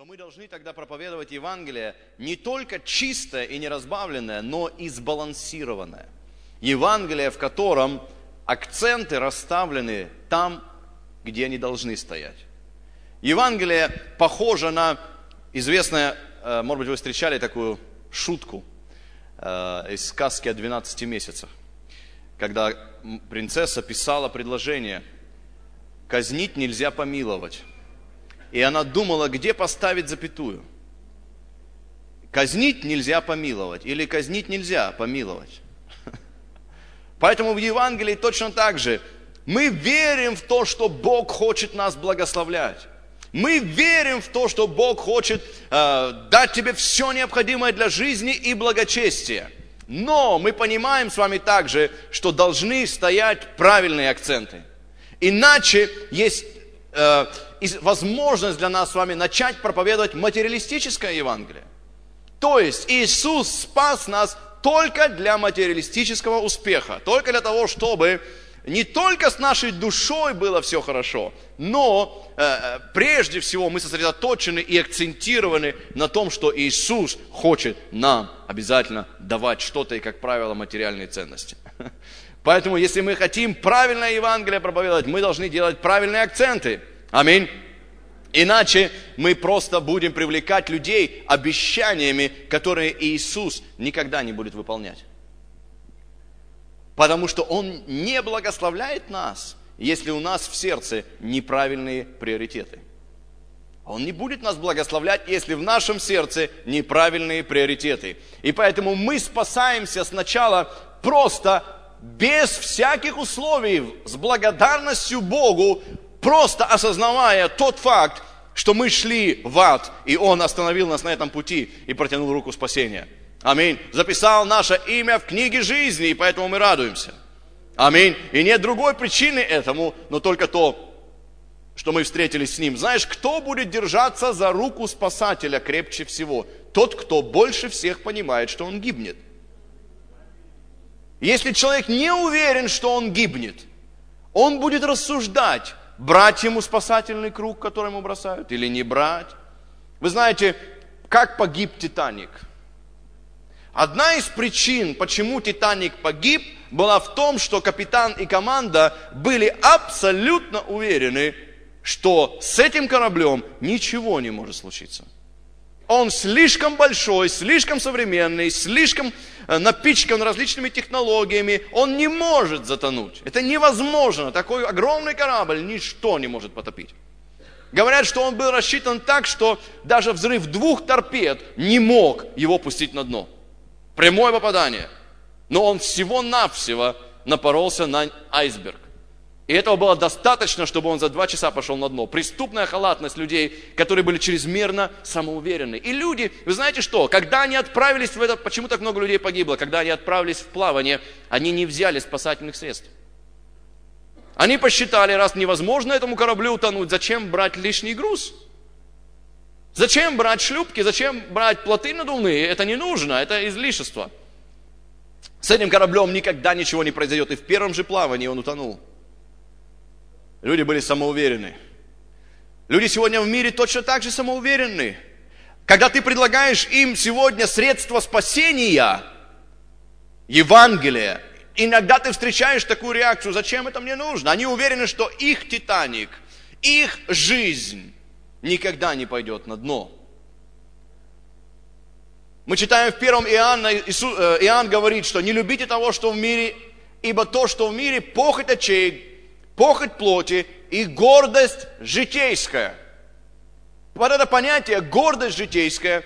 то мы должны тогда проповедовать Евангелие не только чистое и неразбавленное, но и сбалансированное. Евангелие, в котором акценты расставлены там, где они должны стоять. Евангелие похоже на известное, э, может быть, вы встречали такую шутку э, из сказки о 12 месяцах, когда принцесса писала предложение «казнить нельзя помиловать». И она думала, где поставить запятую. Казнить нельзя помиловать или казнить нельзя помиловать. Поэтому в Евангелии точно так же мы верим в то, что Бог хочет нас благословлять. Мы верим в то, что Бог хочет э, дать тебе все необходимое для жизни и благочестия. Но мы понимаем с вами также, что должны стоять правильные акценты. Иначе есть э, возможность для нас с вами начать проповедовать материалистическое Евангелие. То есть Иисус спас нас только для материалистического успеха, только для того, чтобы не только с нашей душой было все хорошо, но э, э, прежде всего мы сосредоточены и акцентированы на том, что Иисус хочет нам обязательно давать что-то и, как правило, материальные ценности. Поэтому, если мы хотим правильное Евангелие проповедовать, мы должны делать правильные акценты. Аминь. Иначе мы просто будем привлекать людей обещаниями, которые Иисус никогда не будет выполнять. Потому что Он не благословляет нас, если у нас в сердце неправильные приоритеты. Он не будет нас благословлять, если в нашем сердце неправильные приоритеты. И поэтому мы спасаемся сначала просто без всяких условий, с благодарностью Богу, просто осознавая тот факт, что мы шли в ад, и Он остановил нас на этом пути и протянул руку спасения. Аминь. Записал наше имя в книге жизни, и поэтому мы радуемся. Аминь. И нет другой причины этому, но только то, что мы встретились с Ним. Знаешь, кто будет держаться за руку спасателя крепче всего? Тот, кто больше всех понимает, что он гибнет. Если человек не уверен, что он гибнет, он будет рассуждать, брать ему спасательный круг, который ему бросают, или не брать. Вы знаете, как погиб Титаник? Одна из причин, почему Титаник погиб, была в том, что капитан и команда были абсолютно уверены, что с этим кораблем ничего не может случиться. Он слишком большой, слишком современный, слишком Э, напичкан различными технологиями, он не может затонуть. Это невозможно. Такой огромный корабль ничто не может потопить. Говорят, что он был рассчитан так, что даже взрыв двух торпед не мог его пустить на дно. Прямое попадание. Но он всего-навсего напоролся на айсберг. И этого было достаточно, чтобы он за два часа пошел на дно. Преступная халатность людей, которые были чрезмерно самоуверены. И люди, вы знаете что, когда они отправились в это, почему так много людей погибло, когда они отправились в плавание, они не взяли спасательных средств. Они посчитали, раз невозможно этому кораблю утонуть, зачем брать лишний груз? Зачем брать шлюпки, зачем брать плоты надувные? Это не нужно, это излишество. С этим кораблем никогда ничего не произойдет, и в первом же плавании он утонул. Люди были самоуверены. Люди сегодня в мире точно так же самоуверенны. Когда ты предлагаешь им сегодня средства спасения, Евангелие, иногда ты встречаешь такую реакцию, зачем это мне нужно? Они уверены, что их Титаник, их жизнь никогда не пойдет на дно. Мы читаем в первом Иоанна, Иисус, э, Иоанн говорит, что не любите того, что в мире, ибо то, что в мире, похоть очей, похоть плоти и гордость житейская. Вот это понятие гордость житейская,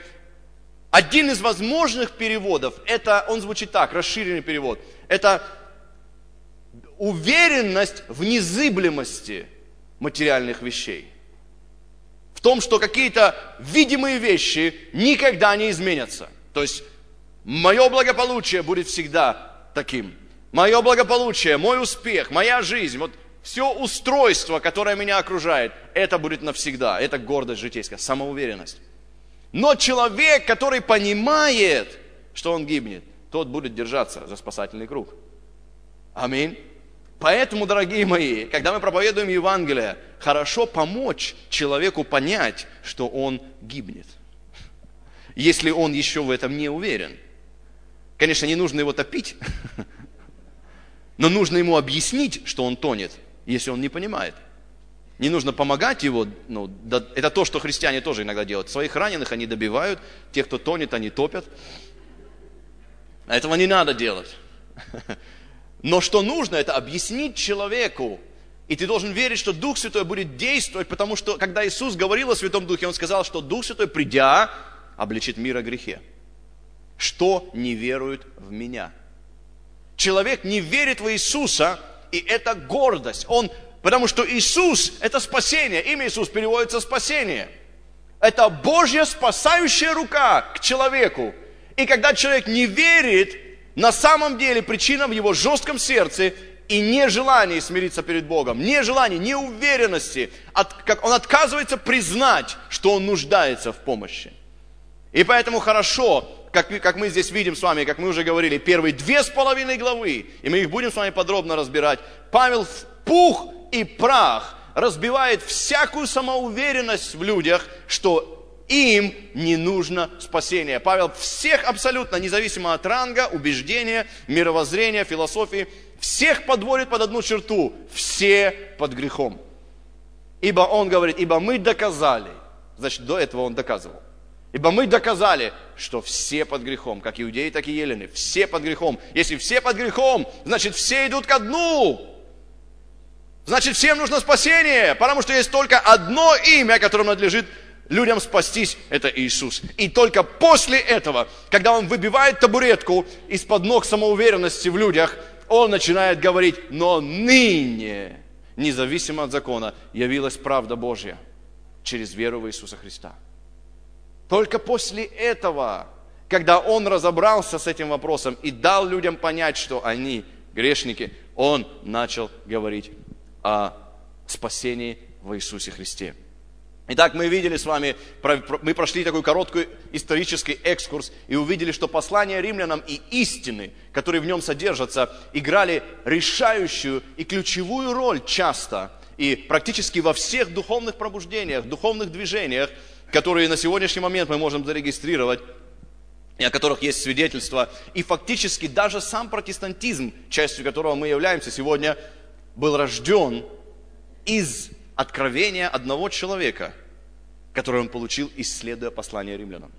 один из возможных переводов, это, он звучит так, расширенный перевод, это уверенность в незыблемости материальных вещей. В том, что какие-то видимые вещи никогда не изменятся. То есть мое благополучие будет всегда таким. Мое благополучие, мой успех, моя жизнь, вот все устройство, которое меня окружает, это будет навсегда. Это гордость житейская, самоуверенность. Но человек, который понимает, что он гибнет, тот будет держаться за спасательный круг. Аминь. Поэтому, дорогие мои, когда мы проповедуем Евангелие, хорошо помочь человеку понять, что он гибнет, если он еще в этом не уверен. Конечно, не нужно его топить, но нужно ему объяснить, что он тонет, если он не понимает. Не нужно помогать его, ну, да, это то, что христиане тоже иногда делают. Своих раненых они добивают, тех, кто тонет, они топят. Этого не надо делать. Но что нужно, это объяснить человеку. И ты должен верить, что Дух Святой будет действовать, потому что, когда Иисус говорил о Святом Духе, Он сказал, что Дух Святой, придя, обличит мир о грехе. Что не верует в меня? Человек не верит в Иисуса, и это гордость. Он, потому что Иисус – это спасение. Имя Иисус переводится «спасение». Это Божья спасающая рука к человеку. И когда человек не верит, на самом деле причина в его жестком сердце и нежелании смириться перед Богом, нежелании, неуверенности. От, как он отказывается признать, что он нуждается в помощи. И поэтому хорошо, как, как мы здесь видим с вами, как мы уже говорили, первые две с половиной главы, и мы их будем с вами подробно разбирать, Павел в пух и прах разбивает всякую самоуверенность в людях, что им не нужно спасение. Павел всех абсолютно, независимо от ранга, убеждения, мировоззрения, философии, всех подводит под одну черту. Все под грехом. Ибо он говорит, ибо мы доказали, значит, до этого он доказывал. Ибо мы доказали, что все под грехом, как иудеи, так и елены, все под грехом. Если все под грехом, значит, все идут ко дну. Значит, всем нужно спасение, потому что есть только одно имя, которым надлежит людям спастись, это Иисус. И только после этого, когда Он выбивает табуретку из-под ног самоуверенности в людях, Он начинает говорить, но ныне, независимо от закона, явилась правда Божья через веру в Иисуса Христа. Только после этого, когда Он разобрался с этим вопросом и дал людям понять, что они грешники, Он начал говорить о спасении в Иисусе Христе. Итак, мы видели с вами, мы прошли такой короткий исторический экскурс и увидели, что послание римлянам и истины, которые в нем содержатся, играли решающую и ключевую роль часто и практически во всех духовных пробуждениях, духовных движениях, которые на сегодняшний момент мы можем зарегистрировать, и о которых есть свидетельства. И фактически даже сам протестантизм, частью которого мы являемся сегодня, был рожден из откровение одного человека, которое он получил, исследуя послание римлянам.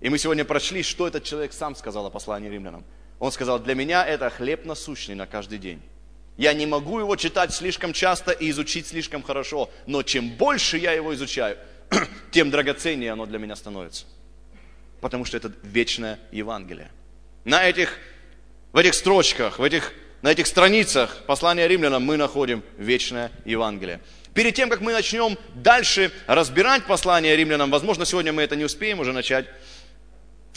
И мы сегодня прошли, что этот человек сам сказал о послании римлянам. Он сказал, для меня это хлеб насущный на каждый день. Я не могу его читать слишком часто и изучить слишком хорошо, но чем больше я его изучаю, тем драгоценнее оно для меня становится. Потому что это вечное Евангелие. На этих, в этих строчках, в этих, на этих страницах послания римлянам мы находим вечное Евангелие. Перед тем, как мы начнем дальше разбирать послание римлянам, возможно, сегодня мы это не успеем уже начать,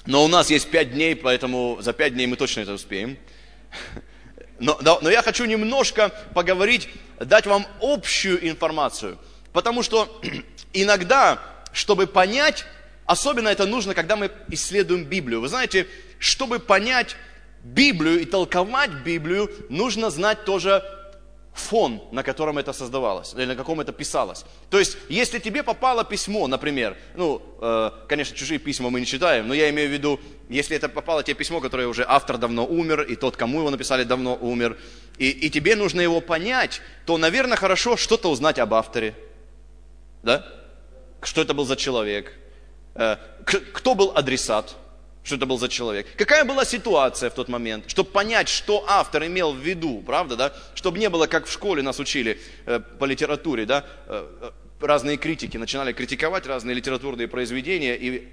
но у нас есть пять дней, поэтому за пять дней мы точно это успеем. Но, но, но я хочу немножко поговорить, дать вам общую информацию, потому что иногда, чтобы понять, особенно это нужно, когда мы исследуем Библию. Вы знаете, чтобы понять Библию и толковать Библию, нужно знать тоже фон, на котором это создавалось, или на каком это писалось. То есть, если тебе попало письмо, например, ну, э, конечно, чужие письма мы не читаем, но я имею в виду, если это попало тебе письмо, которое уже автор давно умер, и тот, кому его написали, давно умер, и, и тебе нужно его понять, то, наверное, хорошо что-то узнать об авторе. Да? Что это был за человек? Э, кто был адресат? что это был за человек. Какая была ситуация в тот момент, чтобы понять, что автор имел в виду, правда, да? Чтобы не было, как в школе нас учили э, по литературе, да? Э, разные критики начинали критиковать разные литературные произведения, и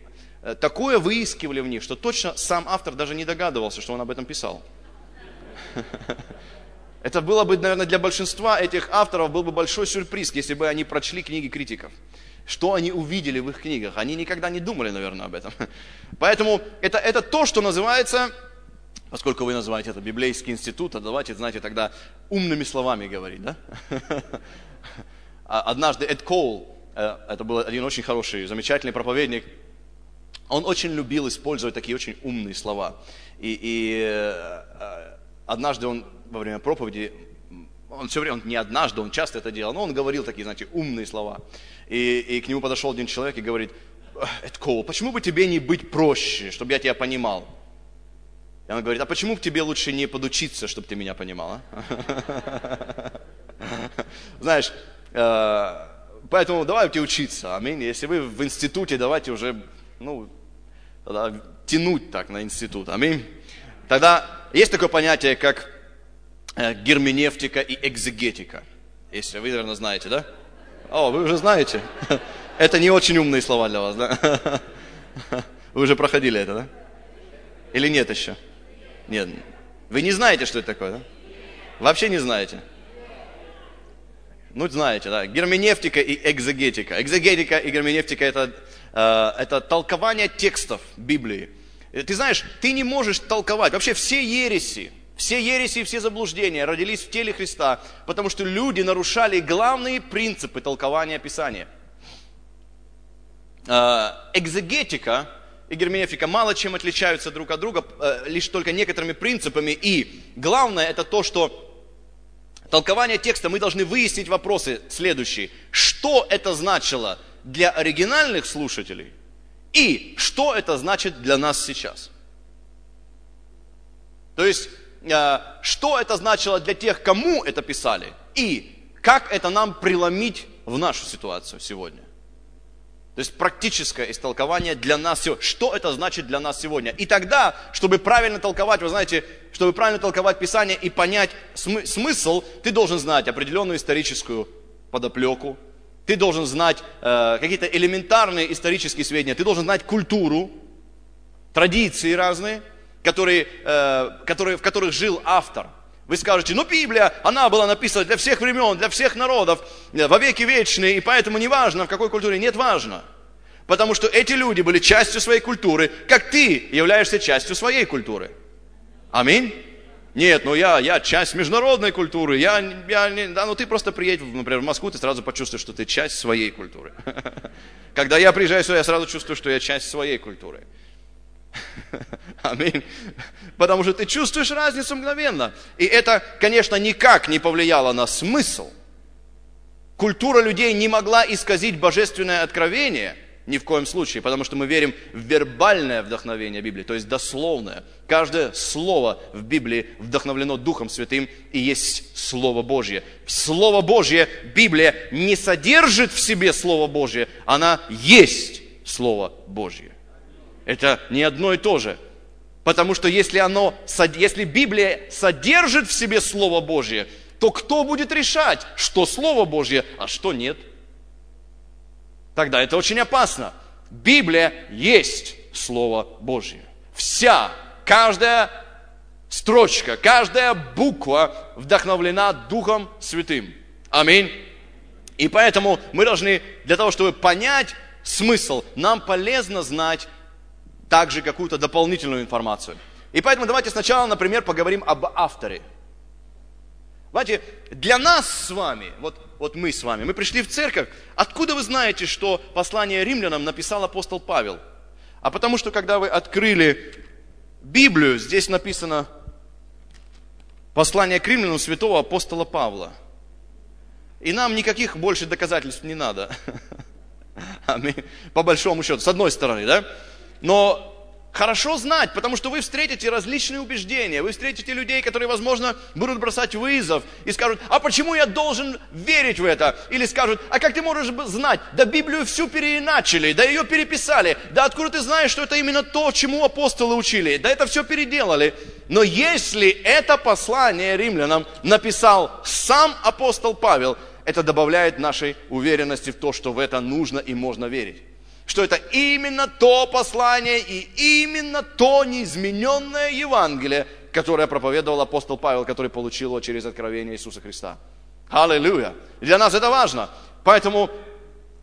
такое выискивали в них, что точно сам автор даже не догадывался, что он об этом писал. Это было бы, наверное, для большинства этих авторов был бы большой сюрприз, если бы они прочли книги критиков что они увидели в их книгах. Они никогда не думали, наверное, об этом. Поэтому это, это то, что называется, поскольку вы называете это библейский институт, а давайте, знаете, тогда умными словами говорить. Да? А однажды Эд Коул, э, это был один очень хороший, замечательный проповедник, он очень любил использовать такие очень умные слова. И, и э, э, однажды он во время проповеди он все время, он не однажды, он часто это делал, но он говорил такие, знаете, умные слова. И, и к нему подошел один человек и говорит, Эдкол, почему бы тебе не быть проще, чтобы я тебя понимал? И он говорит, а почему бы тебе лучше не подучиться, чтобы ты меня понимал? А? Знаешь, э, поэтому давайте учиться, аминь. Если вы в институте, давайте уже, ну, тянуть так на институт, аминь. Тогда есть такое понятие, как герменевтика и экзегетика. Если вы, наверное, знаете, да? О, вы уже знаете. Это не очень умные слова для вас, да? Вы уже проходили это, да? Или нет еще? Нет. Вы не знаете, что это такое, да? Вообще не знаете? Ну, знаете, да. Герменевтика и экзегетика. Экзегетика и герменевтика это, э, это толкование текстов Библии. Ты знаешь, ты не можешь толковать. Вообще все ереси, все ереси и все заблуждения родились в теле Христа, потому что люди нарушали главные принципы толкования Писания. Э, экзегетика и герменевтика мало чем отличаются друг от друга, э, лишь только некоторыми принципами. И главное это то, что толкование текста мы должны выяснить вопросы следующие. Что это значило для оригинальных слушателей и что это значит для нас сейчас? То есть, что это значило для тех, кому это писали и как это нам преломить в нашу ситуацию сегодня? То есть практическое истолкование для нас сегодня. Что это значит для нас сегодня? И тогда, чтобы правильно толковать, вы знаете, чтобы правильно толковать Писание и понять смы- смысл, ты должен знать определенную историческую подоплеку, ты должен знать э, какие-то элементарные исторические сведения, ты должен знать культуру, традиции разные, которые, э, которые, в которых жил автор. Вы скажете, ну Библия, она была написана для всех времен, для всех народов, э, во веки вечные, и поэтому не важно, в какой культуре. Нет, важно. Потому что эти люди были частью своей культуры, как ты являешься частью своей культуры. Аминь. Нет, ну я, я часть международной культуры, я, я да, ну ты просто приедь, например, в Москву, ты сразу почувствуешь, что ты часть своей культуры. Когда я приезжаю сюда, я сразу чувствую, что я часть своей культуры. Аминь. Потому что ты чувствуешь разницу мгновенно. И это, конечно, никак не повлияло на смысл. Культура людей не могла исказить божественное откровение. Ни в коем случае, потому что мы верим в вербальное вдохновение Библии, то есть дословное. Каждое слово в Библии вдохновлено Духом Святым и есть Слово Божье. Слово Божье, Библия не содержит в себе Слово Божье, она есть Слово Божье. Это не одно и то же. Потому что если, оно, если Библия содержит в себе Слово Божье, то кто будет решать, что Слово Божье, а что нет? Тогда это очень опасно. Библия есть Слово Божье. Вся, каждая строчка, каждая буква вдохновлена Духом Святым. Аминь. И поэтому мы должны, для того, чтобы понять смысл, нам полезно знать также какую-то дополнительную информацию. И поэтому давайте сначала, например, поговорим об авторе. Знаете, для нас с вами, вот, вот мы с вами, мы пришли в церковь, откуда вы знаете, что послание римлянам написал апостол Павел? А потому что, когда вы открыли Библию, здесь написано послание к римлянам святого апостола Павла. И нам никаких больше доказательств не надо. По большому счету, с одной стороны, да? Но хорошо знать, потому что вы встретите различные убеждения, вы встретите людей, которые, возможно, будут бросать вызов и скажут, а почему я должен верить в это? Или скажут, а как ты можешь знать? Да Библию всю переиначили, да ее переписали, да откуда ты знаешь, что это именно то, чему апостолы учили, да это все переделали. Но если это послание римлянам написал сам апостол Павел, это добавляет нашей уверенности в то, что в это нужно и можно верить что это именно то послание и именно то неизмененное Евангелие, которое проповедовал апостол Павел, который получил его через откровение Иисуса Христа. Аллилуйя. Для нас это важно. Поэтому,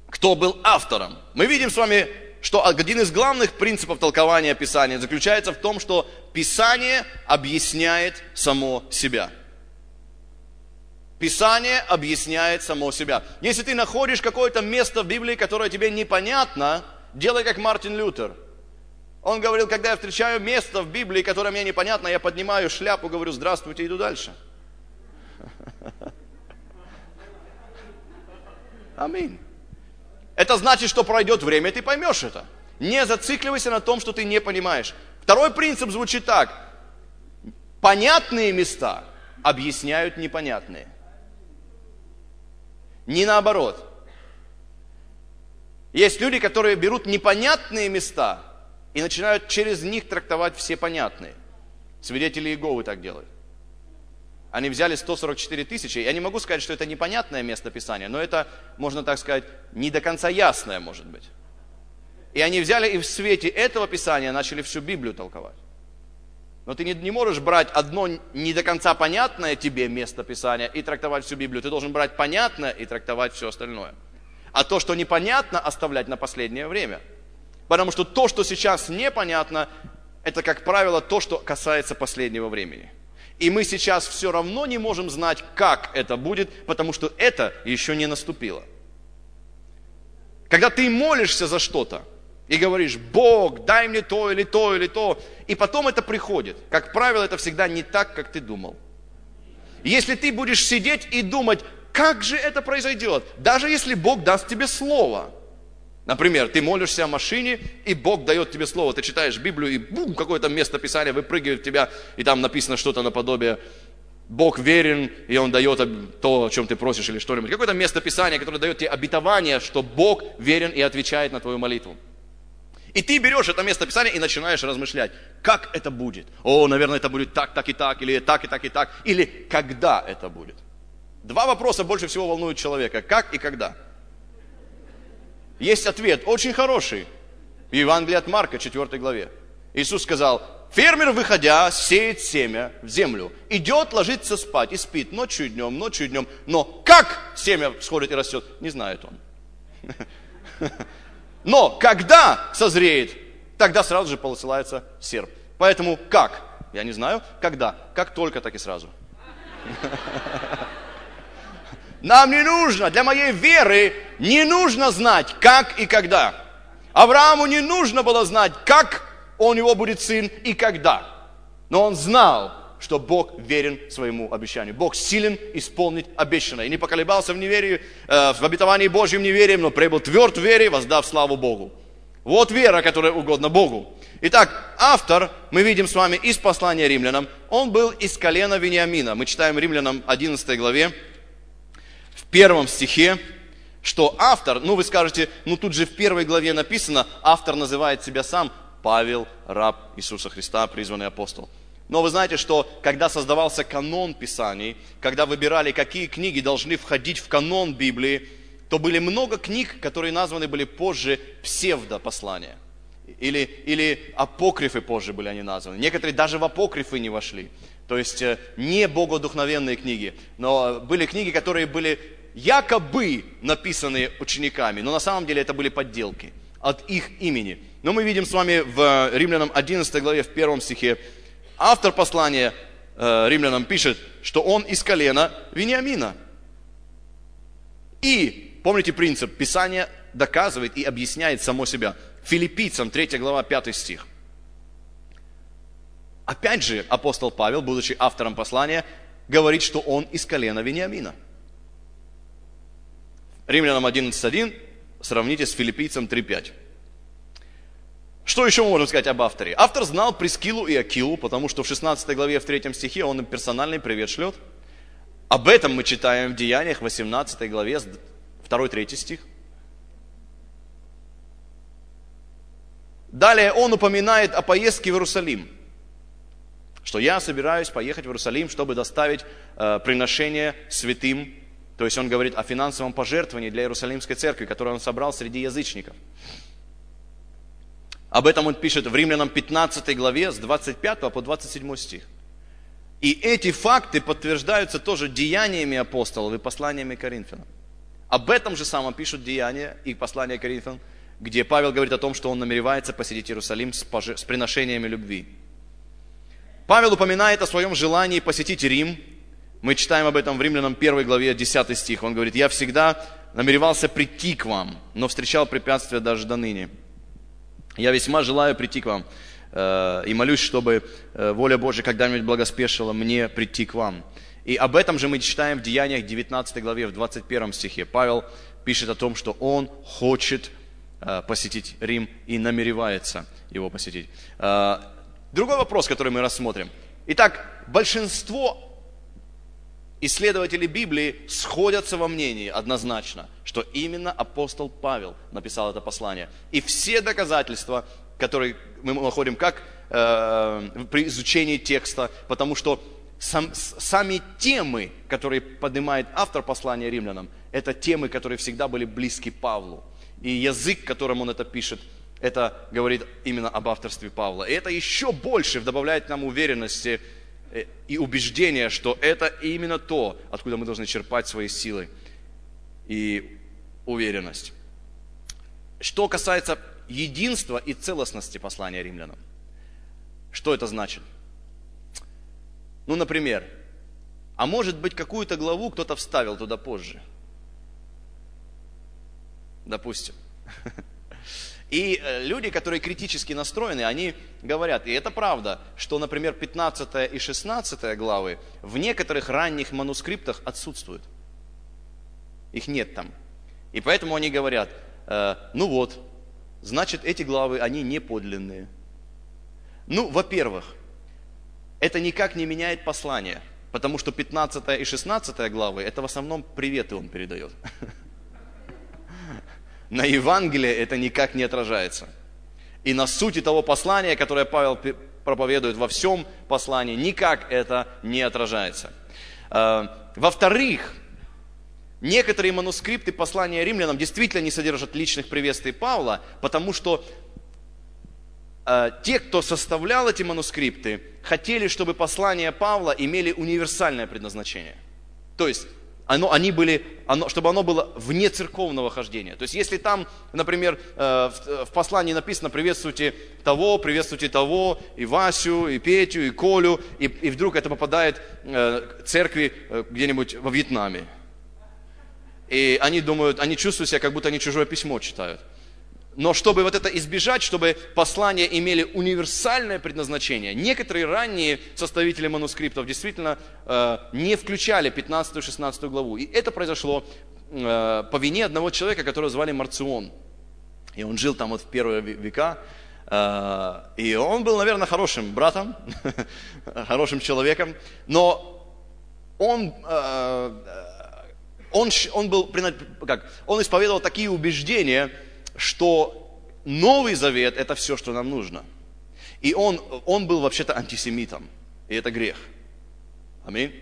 кто был автором? Мы видим с вами, что один из главных принципов толкования Писания заключается в том, что Писание объясняет само себя – Писание объясняет само себя. Если ты находишь какое-то место в Библии, которое тебе непонятно, делай как Мартин Лютер. Он говорил, когда я встречаю место в Библии, которое мне непонятно, я поднимаю шляпу, говорю, здравствуйте, иду дальше. Аминь. Это значит, что пройдет время, и ты поймешь это. Не зацикливайся на том, что ты не понимаешь. Второй принцип звучит так. Понятные места объясняют непонятные. Не наоборот. Есть люди, которые берут непонятные места и начинают через них трактовать все понятные. Свидетели Иеговы так делают. Они взяли 144 тысячи. Я не могу сказать, что это непонятное место Писания, но это, можно так сказать, не до конца ясное, может быть. И они взяли и в свете этого Писания начали всю Библию толковать. Но ты не, не можешь брать одно не до конца понятное тебе место Писания и трактовать всю Библию. Ты должен брать понятное и трактовать все остальное. А то, что непонятно, оставлять на последнее время. Потому что то, что сейчас непонятно, это, как правило, то, что касается последнего времени. И мы сейчас все равно не можем знать, как это будет, потому что это еще не наступило. Когда ты молишься за что-то и говоришь, Бог, дай мне то или то или то, и потом это приходит, как правило, это всегда не так, как ты думал. Если ты будешь сидеть и думать, как же это произойдет, даже если Бог даст тебе слово – Например, ты молишься о машине, и Бог дает тебе слово. Ты читаешь Библию, и бум, какое-то место Писания выпрыгивает в тебя, и там написано что-то наподобие Бог верен, и Он дает то, о чем ты просишь, или что-нибудь. Какое-то место Писания, которое дает тебе обетование, что Бог верен и отвечает на твою молитву. И ты берешь это место Писания и начинаешь размышлять, как это будет. О, наверное, это будет так, так и так, или так и так и так, или когда это будет. Два вопроса больше всего волнуют человека. Как и когда. Есть ответ, очень хороший. В Евангелии от Марка, 4 главе. Иисус сказал, фермер, выходя, сеет семя в землю. Идет ложится спать и спит ночью и днем, ночью и днем. Но как семя всходит и растет, не знает он. Но когда созреет, тогда сразу же посылается серп. Поэтому как? Я не знаю. Когда? Как только, так и сразу. Нам не нужно, для моей веры не нужно знать, как и когда. Аврааму не нужно было знать, как у него будет сын и когда. Но он знал, что Бог верен своему обещанию. Бог силен исполнить обещанное. И не поколебался в неверии, э, в обетовании Божьем неверием, но прибыл тверд в вере, воздав славу Богу. Вот вера, которая угодна Богу. Итак, автор, мы видим с вами из послания римлянам, он был из колена Вениамина. Мы читаем римлянам 11 главе, первом стихе, что автор, ну вы скажете, ну тут же в первой главе написано, автор называет себя сам Павел, раб Иисуса Христа, призванный апостол. Но вы знаете, что когда создавался канон Писаний, когда выбирали, какие книги должны входить в канон Библии, то были много книг, которые названы были позже псевдопослания. Или, или апокрифы позже были они названы. Некоторые даже в апокрифы не вошли. То есть э, не богодухновенные книги, но были книги, которые были якобы написанные учениками, но на самом деле это были подделки от их имени. Но мы видим с вами в Римлянам 11 главе, в первом стихе, автор послания э, римлянам пишет, что он из колена Вениамина. И, помните принцип, Писание доказывает и объясняет само себя. Филиппийцам 3 глава 5 стих. Опять же, апостол Павел, будучи автором послания, говорит, что он из колена Вениамина. Римлянам 11.1 сравните с филиппийцем 3.5. Что еще мы можем сказать об авторе? Автор знал Прескилу и Акилу, потому что в 16 главе, в 3 стихе он им персональный привет шлет. Об этом мы читаем в Деяниях, 18 главе, 2-3 стих. Далее он упоминает о поездке в Иерусалим, что я собираюсь поехать в Иерусалим, чтобы доставить э, приношение святым то есть он говорит о финансовом пожертвовании для Иерусалимской церкви, которую он собрал среди язычников. Об этом он пишет в Римлянам 15 главе с 25 по 27 стих. И эти факты подтверждаются тоже деяниями апостолов и посланиями Коринфянам. Об этом же самом пишут деяния и послания Коринфянам, где Павел говорит о том, что он намеревается посетить Иерусалим с, приношениями любви. Павел упоминает о своем желании посетить Рим мы читаем об этом в Римлянам 1 главе 10 стих. Он говорит, я всегда намеревался прийти к вам, но встречал препятствия даже до ныне. Я весьма желаю прийти к вам э, и молюсь, чтобы э, воля Божья когда-нибудь благоспешила мне прийти к вам. И об этом же мы читаем в Деяниях 19 главе, в 21 стихе. Павел пишет о том, что он хочет э, посетить Рим и намеревается его посетить. Другой вопрос, который мы рассмотрим. Итак, большинство исследователи Библии сходятся во мнении однозначно, что именно апостол Павел написал это послание. И все доказательства, которые мы находим как э, при изучении текста, потому что сам, сами темы, которые поднимает автор послания римлянам, это темы, которые всегда были близки Павлу. И язык, которым он это пишет, это говорит именно об авторстве Павла. И это еще больше добавляет нам уверенности и убеждение, что это именно то, откуда мы должны черпать свои силы и уверенность. Что касается единства и целостности послания римлянам, что это значит? Ну, например, а может быть, какую-то главу кто-то вставил туда позже. Допустим. И э, люди, которые критически настроены, они говорят, и это правда, что, например, 15 и 16 главы в некоторых ранних манускриптах отсутствуют. Их нет там. И поэтому они говорят, э, ну вот, значит, эти главы, они не подлинные. Ну, во-первых, это никак не меняет послание, потому что 15 и 16 главы, это в основном приветы он передает. на Евангелие это никак не отражается. И на сути того послания, которое Павел проповедует во всем послании, никак это не отражается. Э, во-вторых, некоторые манускрипты послания римлянам действительно не содержат личных приветствий Павла, потому что э, те, кто составлял эти манускрипты, хотели, чтобы послания Павла имели универсальное предназначение. То есть оно, они были, оно, чтобы оно было вне церковного хождения. То есть, если там, например, э, в, в послании написано «приветствуйте того, приветствуйте того, и Васю, и Петю, и Колю», и, и вдруг это попадает э, церкви э, где-нибудь во Вьетнаме. И они думают, они чувствуют себя, как будто они чужое письмо читают. Но чтобы вот это избежать, чтобы послания имели универсальное предназначение, некоторые ранние составители манускриптов действительно э, не включали 15-16 главу. И это произошло э, по вине одного человека, которого звали Марцион. И он жил там вот в первые века. Э, и он был, наверное, хорошим братом, хорошим человеком. Но он, э, он, он был, как, он исповедовал такие убеждения, что Новый Завет – это все, что нам нужно. И он, он был вообще-то антисемитом, и это грех. Аминь.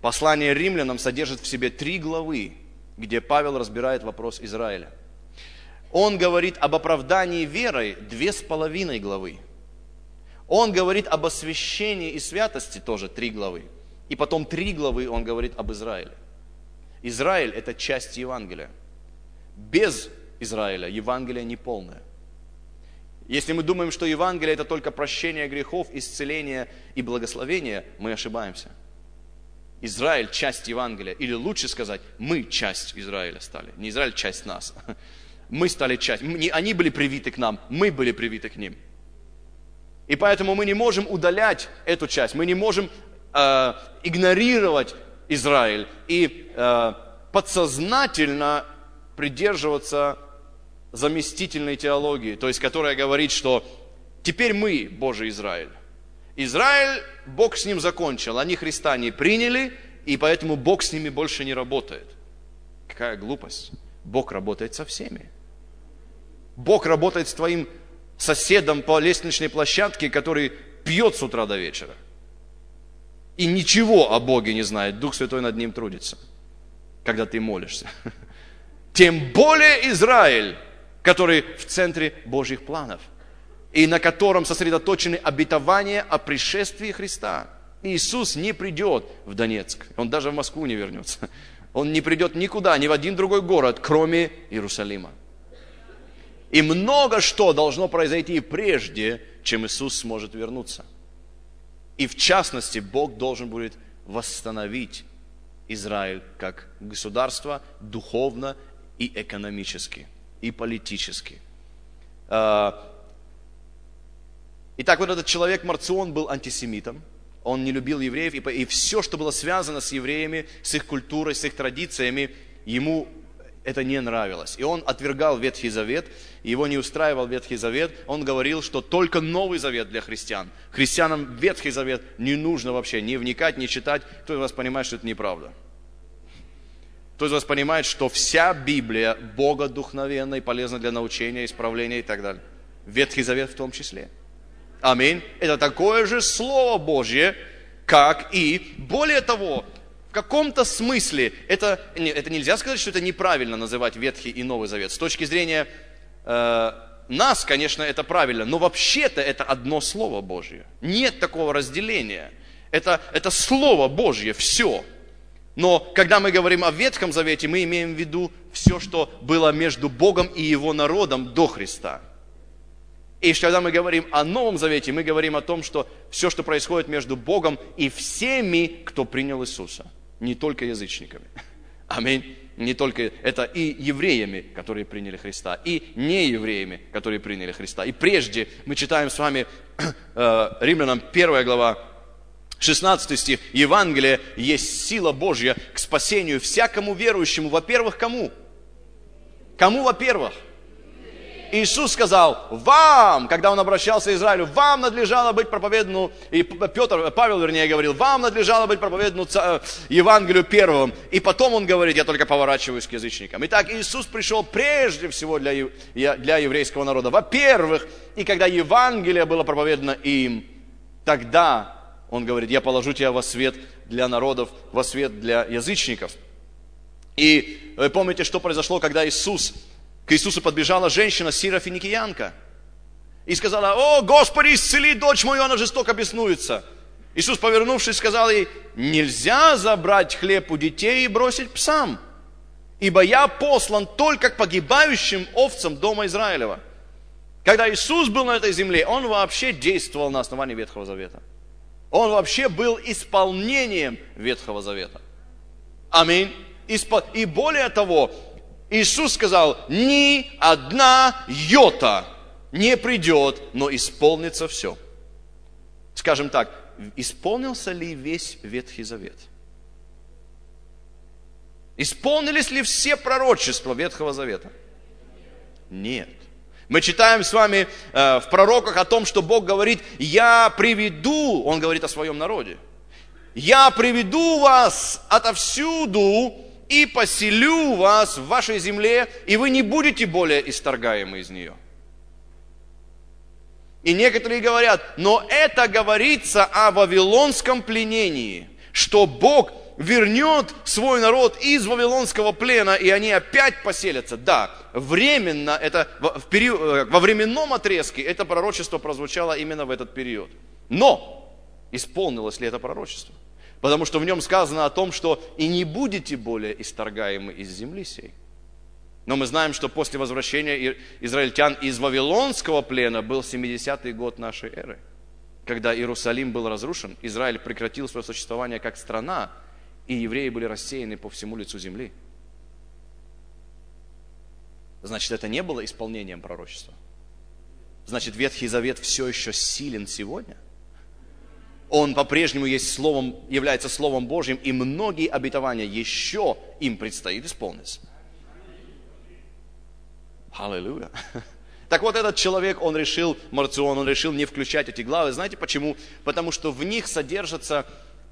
Послание римлянам содержит в себе три главы, где Павел разбирает вопрос Израиля. Он говорит об оправдании верой две с половиной главы. Он говорит об освящении и святости тоже три главы. И потом три главы он говорит об Израиле. Израиль – это часть Евангелия. Без Израиля. Евангелие не полное. Если мы думаем, что Евангелие это только прощение грехов, исцеление и благословение, мы ошибаемся. Израиль часть Евангелия, или лучше сказать, мы часть Израиля стали. Не Израиль часть нас. Мы стали часть. Не они были привиты к нам, мы были привиты к ним. И поэтому мы не можем удалять эту часть, мы не можем э, игнорировать Израиль и э, подсознательно придерживаться заместительной теологии, то есть которая говорит, что теперь мы Божий Израиль. Израиль, Бог с ним закончил, они Христа не приняли, и поэтому Бог с ними больше не работает. Какая глупость. Бог работает со всеми. Бог работает с твоим соседом по лестничной площадке, который пьет с утра до вечера. И ничего о Боге не знает. Дух Святой над ним трудится, когда ты молишься. Тем более Израиль который в центре Божьих планов и на котором сосредоточены обетования о пришествии Христа. Иисус не придет в Донецк, он даже в Москву не вернется. Он не придет никуда, ни в один другой город, кроме Иерусалима. И много что должно произойти прежде, чем Иисус сможет вернуться. И в частности, Бог должен будет восстановить Израиль как государство духовно и экономически и политически. А, итак, вот этот человек Марцион был антисемитом, он не любил евреев, и, все, что было связано с евреями, с их культурой, с их традициями, ему это не нравилось. И он отвергал Ветхий Завет, его не устраивал Ветхий Завет. Он говорил, что только Новый Завет для христиан. Христианам Ветхий Завет не нужно вообще не вникать, не читать. Кто из вас понимает, что это неправда? Кто из вас понимает, что вся Библия богодухновенна и полезна для научения, исправления и так далее? Ветхий Завет в том числе. Аминь. Это такое же Слово Божье, как и, более того, каком-то смысле это, это нельзя сказать, что это неправильно называть Ветхий и Новый Завет. С точки зрения э, нас, конечно, это правильно, но вообще-то это одно Слово Божье. Нет такого разделения. Это, это Слово Божье, все. Но когда мы говорим о Ветхом Завете, мы имеем в виду все, что было между Богом и Его народом до Христа. И когда мы говорим о Новом Завете, мы говорим о том, что все, что происходит между Богом и всеми, кто принял Иисуса не только язычниками. Аминь. Не только это и евреями, которые приняли Христа, и неевреями, которые приняли Христа. И прежде мы читаем с вами э, Римлянам 1 глава, 16 стих. Евангелие есть сила Божья к спасению всякому верующему. Во-первых, кому? Кому, во-первых? Иисус сказал, вам, когда он обращался к Израилю, вам надлежало быть проповедану, и Петр, Павел, вернее, говорил, вам надлежало быть проповедану Евангелию первым. И потом он говорит, я только поворачиваюсь к язычникам. Итак, Иисус пришел прежде всего для, для еврейского народа. Во-первых, и когда Евангелие было проповедано им, тогда он говорит, я положу тебя во свет для народов, во свет для язычников. И вы помните, что произошло, когда Иисус к Иисусу подбежала женщина, сирофиникиянка, и сказала, о, Господи, исцели дочь мою, она жестоко беснуется. Иисус, повернувшись, сказал ей, нельзя забрать хлеб у детей и бросить псам, ибо я послан только к погибающим овцам дома Израилева. Когда Иисус был на этой земле, Он вообще действовал на основании Ветхого Завета. Он вообще был исполнением Ветхого Завета. Аминь. И более того, Иисус сказал, ни одна йота не придет, но исполнится все. Скажем так, исполнился ли весь Ветхий Завет? Исполнились ли все пророчества Ветхого Завета? Нет. Мы читаем с вами э, в пророках о том, что Бог говорит, я приведу, Он говорит о своем народе, я приведу вас отовсюду и поселю вас в вашей земле, и вы не будете более исторгаемы из нее. И некоторые говорят, но это говорится о вавилонском пленении, что Бог вернет свой народ из вавилонского плена, и они опять поселятся. Да, временно, это в период, э, во временном отрезке это пророчество прозвучало именно в этот период. Но исполнилось ли это пророчество? Потому что в нем сказано о том, что и не будете более исторгаемы из земли сей. Но мы знаем, что после возвращения израильтян из Вавилонского плена был 70-й год нашей эры. Когда Иерусалим был разрушен, Израиль прекратил свое существование как страна, и евреи были рассеяны по всему лицу земли. Значит, это не было исполнением пророчества. Значит, Ветхий Завет все еще силен сегодня он по-прежнему есть словом, является Словом Божьим, и многие обетования еще им предстоит исполниться. Аллилуйя. Так вот, этот человек, он решил, Марцион, он решил не включать эти главы. Знаете почему? Потому что в них содержатся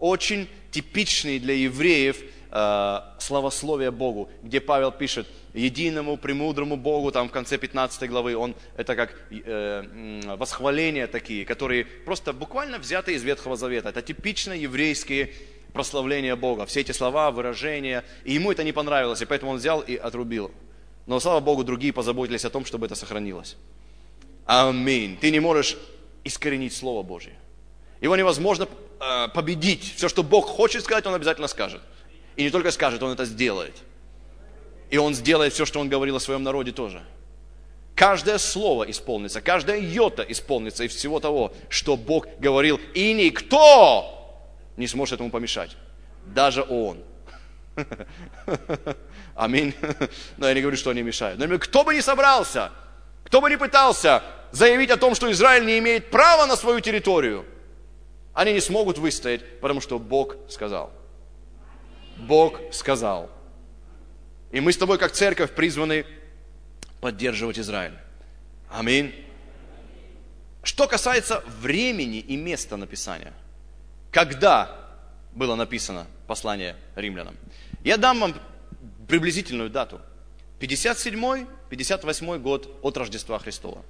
очень типичные для евреев э, словословия Богу, где Павел пишет – единому, премудрому Богу, там в конце 15 главы, он, это как э, восхваления такие, которые просто буквально взяты из Ветхого Завета. Это типично еврейские прославления Бога. Все эти слова, выражения. И ему это не понравилось, и поэтому он взял и отрубил. Но, слава Богу, другие позаботились о том, чтобы это сохранилось. Аминь. Ты не можешь искоренить Слово Божье. Его невозможно э, победить. Все, что Бог хочет сказать, Он обязательно скажет. И не только скажет, Он это сделает. И он сделает все, что он говорил о своем народе тоже. Каждое слово исполнится, каждая йота исполнится из всего того, что Бог говорил. И никто не сможет этому помешать. Даже Он. Аминь. Но я не говорю, что они мешают. Но кто бы ни собрался, кто бы ни пытался заявить о том, что Израиль не имеет права на свою территорию, они не смогут выстоять, потому что Бог сказал. Бог сказал. И мы с тобой, как церковь, призваны поддерживать Израиль. Аминь. Что касается времени и места написания, когда было написано послание римлянам, я дам вам приблизительную дату. 57-58 год от Рождества Христова.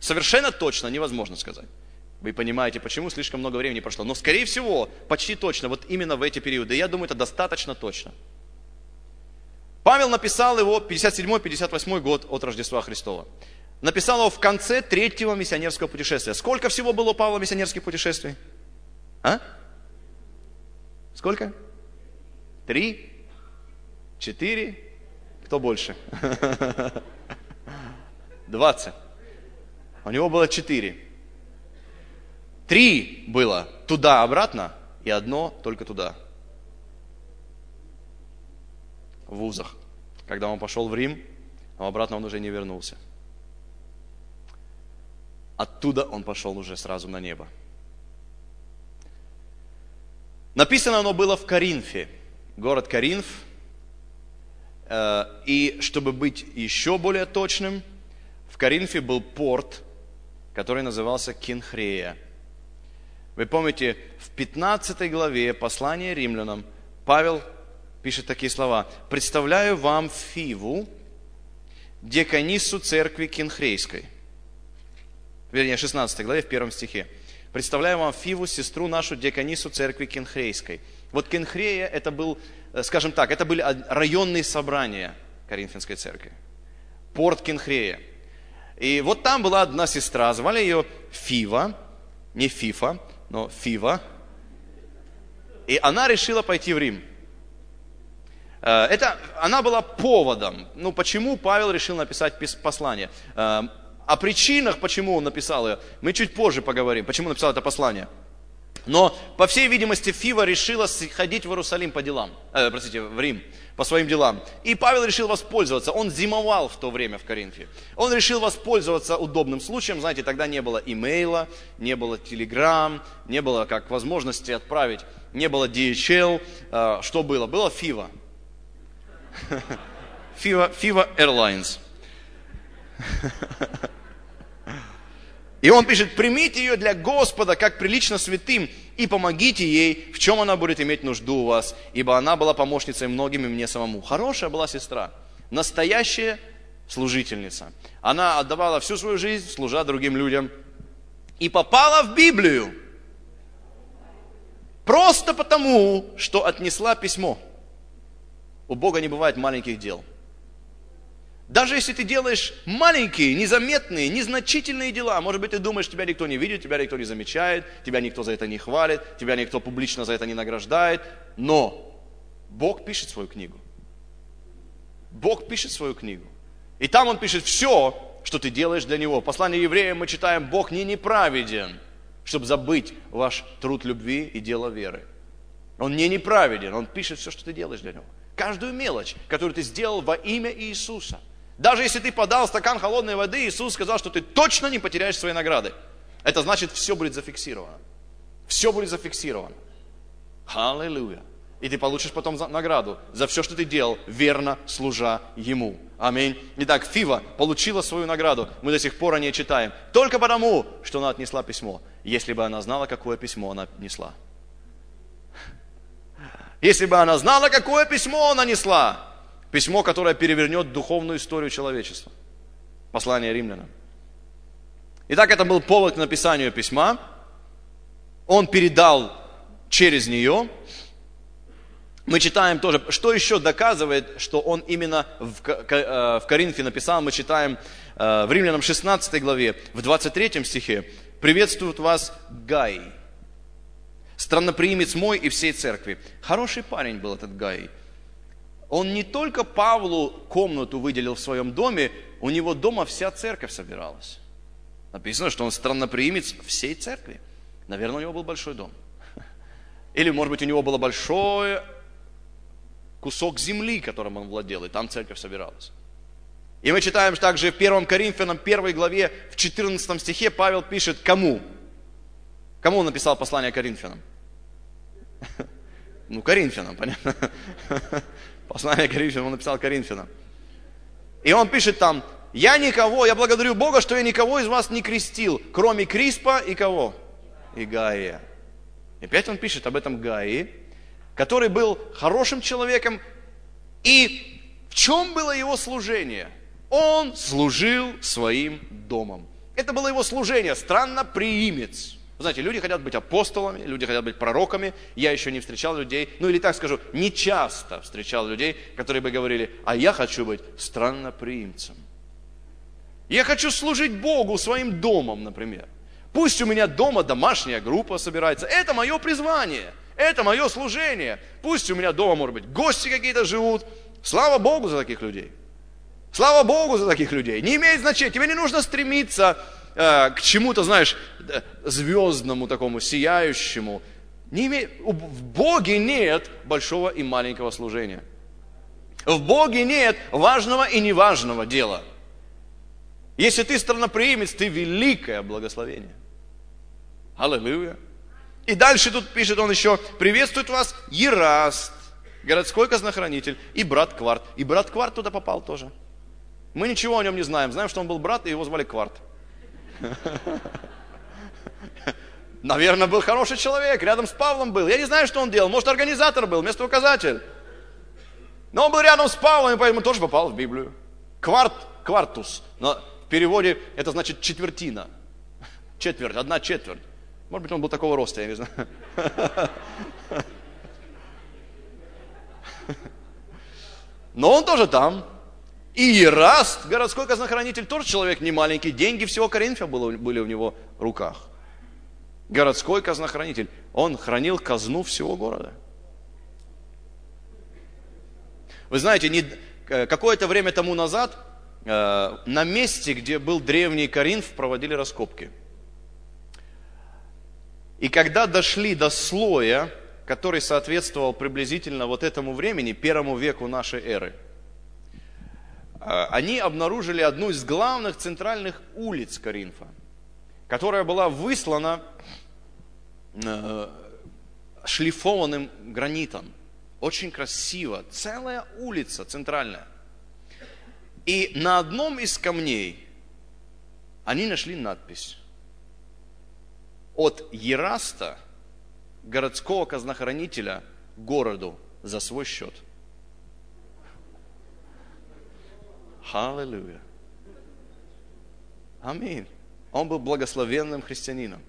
Совершенно точно невозможно сказать. Вы понимаете, почему слишком много времени прошло. Но, скорее всего, почти точно, вот именно в эти периоды. Я думаю, это достаточно точно. Павел написал его 57-58 год от Рождества Христова. Написал его в конце третьего миссионерского путешествия. Сколько всего было у Павла миссионерских путешествий? А? Сколько? Три? Четыре? Кто больше? Двадцать. У него было четыре. Три было туда-обратно, и одно только туда. В вузах. Когда он пошел в Рим, а обратно он уже не вернулся. Оттуда он пошел уже сразу на небо. Написано оно было в Коринфе, город Коринф. Э, и чтобы быть еще более точным, в Коринфе был порт, который назывался Кинхрея. Вы помните, в 15 главе послания римлянам Павел пишет такие слова. «Представляю вам Фиву, деканису церкви Кинхрейской». Вернее, 16 главе, в первом стихе. «Представляю вам Фиву, сестру нашу, деканису церкви Кинхрейской». Вот Кинхрея, это был, э, скажем так, это были районные собрания Коринфянской церкви. Порт Кинхрея. И вот там была одна сестра, звали ее Фива, не Фифа, но Фива. И она решила пойти в Рим. Э, это, она была поводом. Ну, почему Павел решил написать послание? Э, о причинах, почему он написал ее, мы чуть позже поговорим, почему написал это послание. Но, по всей видимости, Фива решила ходить в Иерусалим по делам, э, простите, в Рим, по своим делам. И Павел решил воспользоваться. Он зимовал в то время в Коринфе. Он решил воспользоваться удобным случаем. Знаете, тогда не было имейла, не было телеграм, не было как возможности отправить, не было DHL. Э, что было? Было Фива. Фива, Фива Airlines. И он пишет, примите ее для Господа, как прилично святым, и помогите ей, в чем она будет иметь нужду у вас, ибо она была помощницей многим и мне самому. Хорошая была сестра, настоящая служительница. Она отдавала всю свою жизнь, служа другим людям, и попала в Библию. Просто потому, что отнесла письмо. У Бога не бывает маленьких дел – даже если ты делаешь маленькие, незаметные, незначительные дела, может быть, ты думаешь, тебя никто не видит, тебя никто не замечает, тебя никто за это не хвалит, тебя никто публично за это не награждает, но Бог пишет свою книгу. Бог пишет свою книгу. И там Он пишет все, что ты делаешь для Него. В послании евреям мы читаем, Бог не неправеден, чтобы забыть ваш труд любви и дело веры. Он не неправеден, Он пишет все, что ты делаешь для Него. Каждую мелочь, которую ты сделал во имя Иисуса – даже если ты подал стакан холодной воды, Иисус сказал, что ты точно не потеряешь свои награды. Это значит, все будет зафиксировано. Все будет зафиксировано. Аллилуйя. И ты получишь потом награду за все, что ты делал, верно служа Ему. Аминь. Итак, Фива получила свою награду. Мы до сих пор о ней читаем. Только потому, что она отнесла письмо. Если бы она знала, какое письмо она несла. Если бы она знала, какое письмо она несла, Письмо, которое перевернет духовную историю человечества. Послание римлянам. Итак, это был повод к написанию письма. Он передал через нее. Мы читаем тоже, что еще доказывает, что он именно в э, Коринфе написал, мы читаем э, в Римлянам 16 главе, в 23 стихе, «Приветствует вас Гай, странноприимец мой и всей церкви». Хороший парень был этот Гай – он не только Павлу комнату выделил в своем доме, у него дома вся церковь собиралась. Написано, что он странноприимец всей церкви. Наверное, у него был большой дом. Или, может быть, у него был большой кусок земли, которым он владел, и там церковь собиралась. И мы читаем также в 1 Коринфянам 1 главе, в 14 стихе Павел пишет кому? Кому он написал послание Коринфянам? Ну, Коринфянам, понятно. Послание Коринфянам, он написал Коринфянам. И он пишет там, я никого, я благодарю Бога, что я никого из вас не крестил, кроме Криспа и кого? И Гаия. И опять он пишет об этом Гаи, который был хорошим человеком. И в чем было его служение? Он служил своим домом. Это было его служение, странно приимец. Знаете, люди хотят быть апостолами, люди хотят быть пророками. Я еще не встречал людей, ну или так скажу, не часто встречал людей, которые бы говорили, а я хочу быть странноприимцем. Я хочу служить Богу своим домом, например. Пусть у меня дома домашняя группа собирается. Это мое призвание. Это мое служение. Пусть у меня дома, может быть, гости какие-то живут. Слава Богу за таких людей. Слава Богу за таких людей. Не имеет значения. Тебе не нужно стремиться э, к чему-то, знаешь, звездному такому, сияющему. Не име... В Боге нет большого и маленького служения. В Боге нет важного и неважного дела. Если ты странноприимец, ты великое благословение. Аллилуйя. И дальше тут пишет он еще, приветствует вас Ераст, городской казнохранитель, и брат Кварт. И брат Кварт туда попал тоже. Мы ничего о нем не знаем. Знаем, что он был брат, и его звали Кварт. Наверное, был хороший человек, рядом с Павлом был. Я не знаю, что он делал. Может, организатор был, местоуказатель. Но он был рядом с Павлом, и поэтому тоже попал в Библию. Кварт, квартус. Но в переводе это значит четвертина. Четверть, одна четверть. Может быть, он был такого роста, я не знаю. Но он тоже там. И Ераст, городской казнохранитель, тоже человек не маленький. Деньги всего Коринфа были у него в руках. Городской казнохранитель. Он хранил казну всего города. Вы знаете, не, э, какое-то время тому назад э, на месте, где был древний Коринф, проводили раскопки – и когда дошли до слоя, который соответствовал приблизительно вот этому времени, первому веку нашей эры, они обнаружили одну из главных центральных улиц Коринфа, которая была выслана э, шлифованным гранитом. Очень красиво. Целая улица центральная. И на одном из камней они нашли надпись от Ераста, городского казнохранителя, городу за свой счет. Аллилуйя. Аминь. Он был благословенным христианином,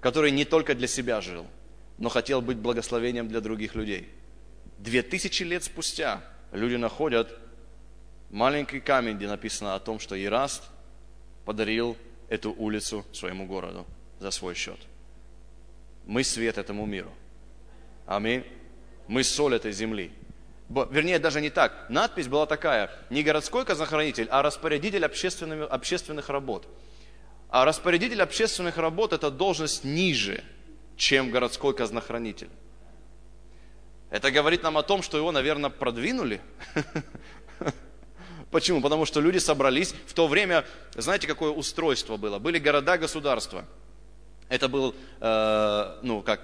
который не только для себя жил, но хотел быть благословением для других людей. Две тысячи лет спустя люди находят маленький камень, где написано о том, что Ераст подарил эту улицу своему городу за свой счет. Мы свет этому миру. Аминь. Мы соль этой земли. Вернее, даже не так. Надпись была такая. Не городской казнохранитель, а распорядитель общественных, общественных работ. А распорядитель общественных работ – это должность ниже, чем городской казнохранитель. Это говорит нам о том, что его, наверное, продвинули. Почему? Потому что люди собрались. В то время, знаете, какое устройство было? Были города-государства – это был, э, ну, как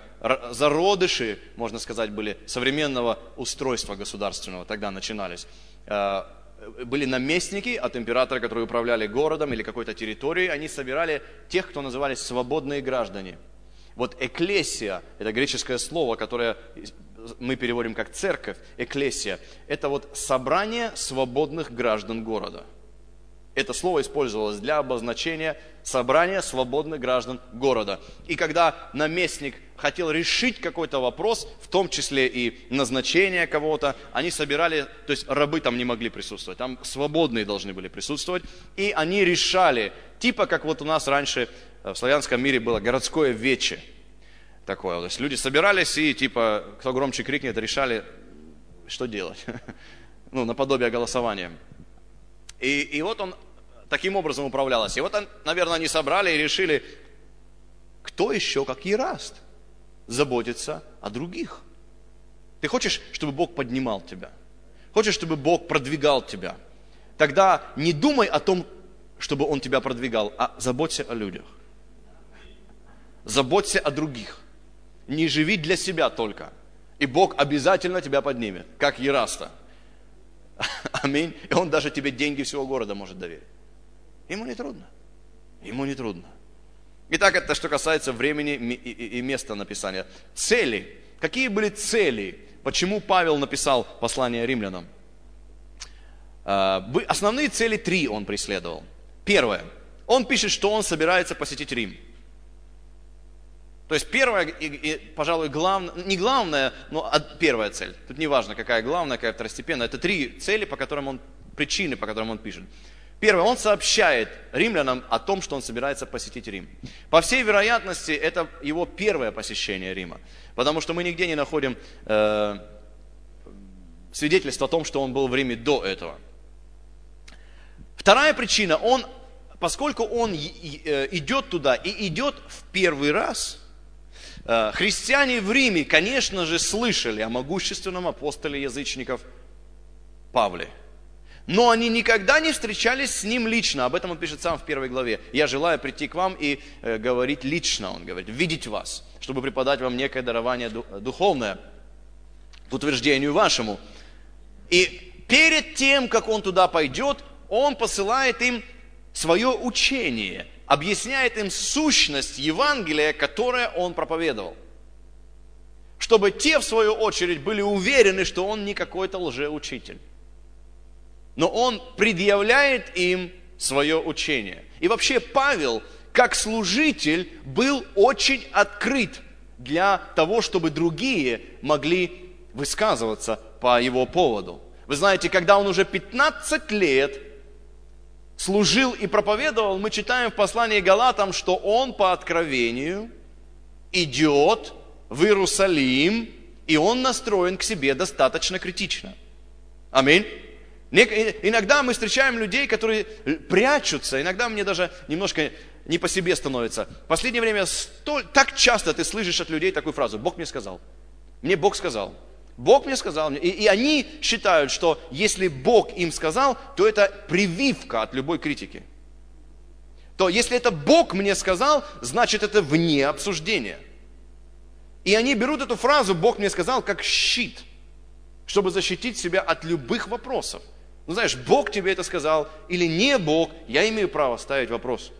зародыши, можно сказать, были современного устройства государственного, тогда начинались. Э, были наместники от императора, которые управляли городом или какой-то территорией, они собирали тех, кто назывались свободные граждане. Вот эклесия, это греческое слово, которое мы переводим как церковь, эклесия, это вот собрание свободных граждан города – это слово использовалось для обозначения собрания свободных граждан города. И когда наместник хотел решить какой-то вопрос, в том числе и назначение кого-то, они собирали, то есть рабы там не могли присутствовать, там свободные должны были присутствовать, и они решали, типа как вот у нас раньше в славянском мире было городское вече, такое. То есть люди собирались и типа, кто громче крикнет, решали, что делать. Ну, наподобие голосования. И, и вот он таким образом управлялось. И вот, наверное, они собрали и решили, кто еще, как Ераст, заботится о других. Ты хочешь, чтобы Бог поднимал тебя? Хочешь, чтобы Бог продвигал тебя? Тогда не думай о том, чтобы Он тебя продвигал, а заботься о людях. Заботься о других. Не живи для себя только. И Бог обязательно тебя поднимет, как Ераста. Аминь. И он даже тебе деньги всего города может доверить. Ему не трудно. Ему не трудно. Итак, это что касается времени и места написания. Цели. Какие были цели? Почему Павел написал послание римлянам? А, основные цели три он преследовал. Первое. Он пишет, что он собирается посетить Рим. То есть первая, и, и, пожалуй, главная, не главная, но первая цель. Тут не важно, какая главная, какая второстепенная. Это три цели, по которым он, причины, по которым он пишет. Первое, он сообщает римлянам о том, что он собирается посетить Рим. По всей вероятности, это его первое посещение Рима. Потому что мы нигде не находим э, свидетельства о том, что он был в Риме до этого. Вторая причина, он, поскольку он э, идет туда и идет в первый раз, э, христиане в Риме, конечно же, слышали о могущественном апостоле язычников Павле – но они никогда не встречались с ним лично. Об этом он пишет сам в первой главе. Я желаю прийти к вам и э, говорить лично, он говорит, видеть вас, чтобы преподать вам некое дарование духовное к утверждению вашему. И перед тем, как он туда пойдет, он посылает им свое учение, объясняет им сущность Евангелия, которое он проповедовал. Чтобы те, в свою очередь, были уверены, что он не какой-то лжеучитель но он предъявляет им свое учение. И вообще Павел, как служитель, был очень открыт для того, чтобы другие могли высказываться по его поводу. Вы знаете, когда он уже 15 лет служил и проповедовал, мы читаем в послании Галатам, что он по откровению идет в Иерусалим, и он настроен к себе достаточно критично. Аминь. Иногда мы встречаем людей, которые прячутся, иногда мне даже немножко не по себе становится. В последнее время столь, так часто ты слышишь от людей такую фразу, Бог мне сказал, мне Бог сказал, Бог мне сказал, и, и они считают, что если Бог им сказал, то это прививка от любой критики. То если это Бог мне сказал, значит это вне обсуждения. И они берут эту фразу «Бог мне сказал» как щит, чтобы защитить себя от любых вопросов. Ну, знаешь, Бог тебе это сказал или не Бог, я имею право ставить вопрос.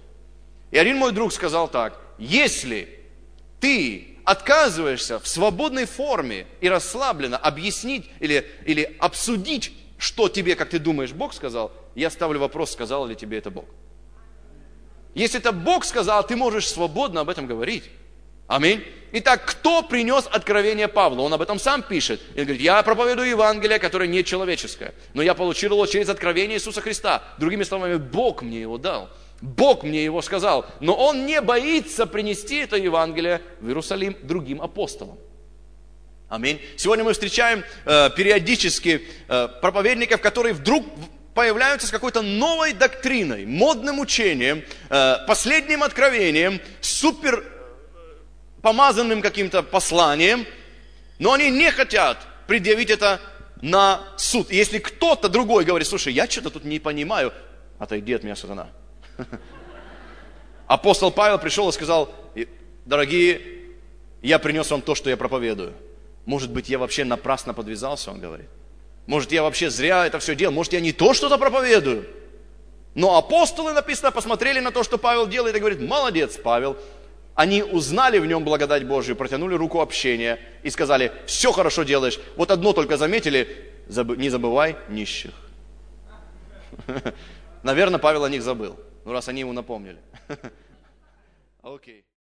И один мой друг сказал так, если ты отказываешься в свободной форме и расслабленно объяснить или, или обсудить, что тебе, как ты думаешь, Бог сказал, я ставлю вопрос, сказал ли тебе это Бог. Если это Бог сказал, ты можешь свободно об этом говорить. Аминь. Итак, кто принес откровение Павлу? Он об этом сам пишет. Он говорит, я проповедую Евангелие, которое не человеческое, но я получил его через откровение Иисуса Христа. Другими словами, Бог мне его дал. Бог мне его сказал. Но он не боится принести это Евангелие в Иерусалим другим апостолам. Аминь. Сегодня мы встречаем э, периодически э, проповедников, которые вдруг появляются с какой-то новой доктриной, модным учением, э, последним откровением, супер помазанным каким-то посланием, но они не хотят предъявить это на суд. И если кто-то другой говорит, слушай, я что-то тут не понимаю, отойди от меня, сатана. Апостол Павел пришел и сказал, дорогие, я принес вам то, что я проповедую. Может быть, я вообще напрасно подвязался, он говорит. Может, я вообще зря это все делал. Может, я не то что-то проповедую. Но апостолы, написано, посмотрели на то, что Павел делает, и говорит, молодец, Павел, они узнали в нем благодать Божию, протянули руку общения и сказали, все хорошо делаешь, вот одно только заметили, не забывай нищих. Наверное, Павел о них забыл, ну раз они ему напомнили. Окей.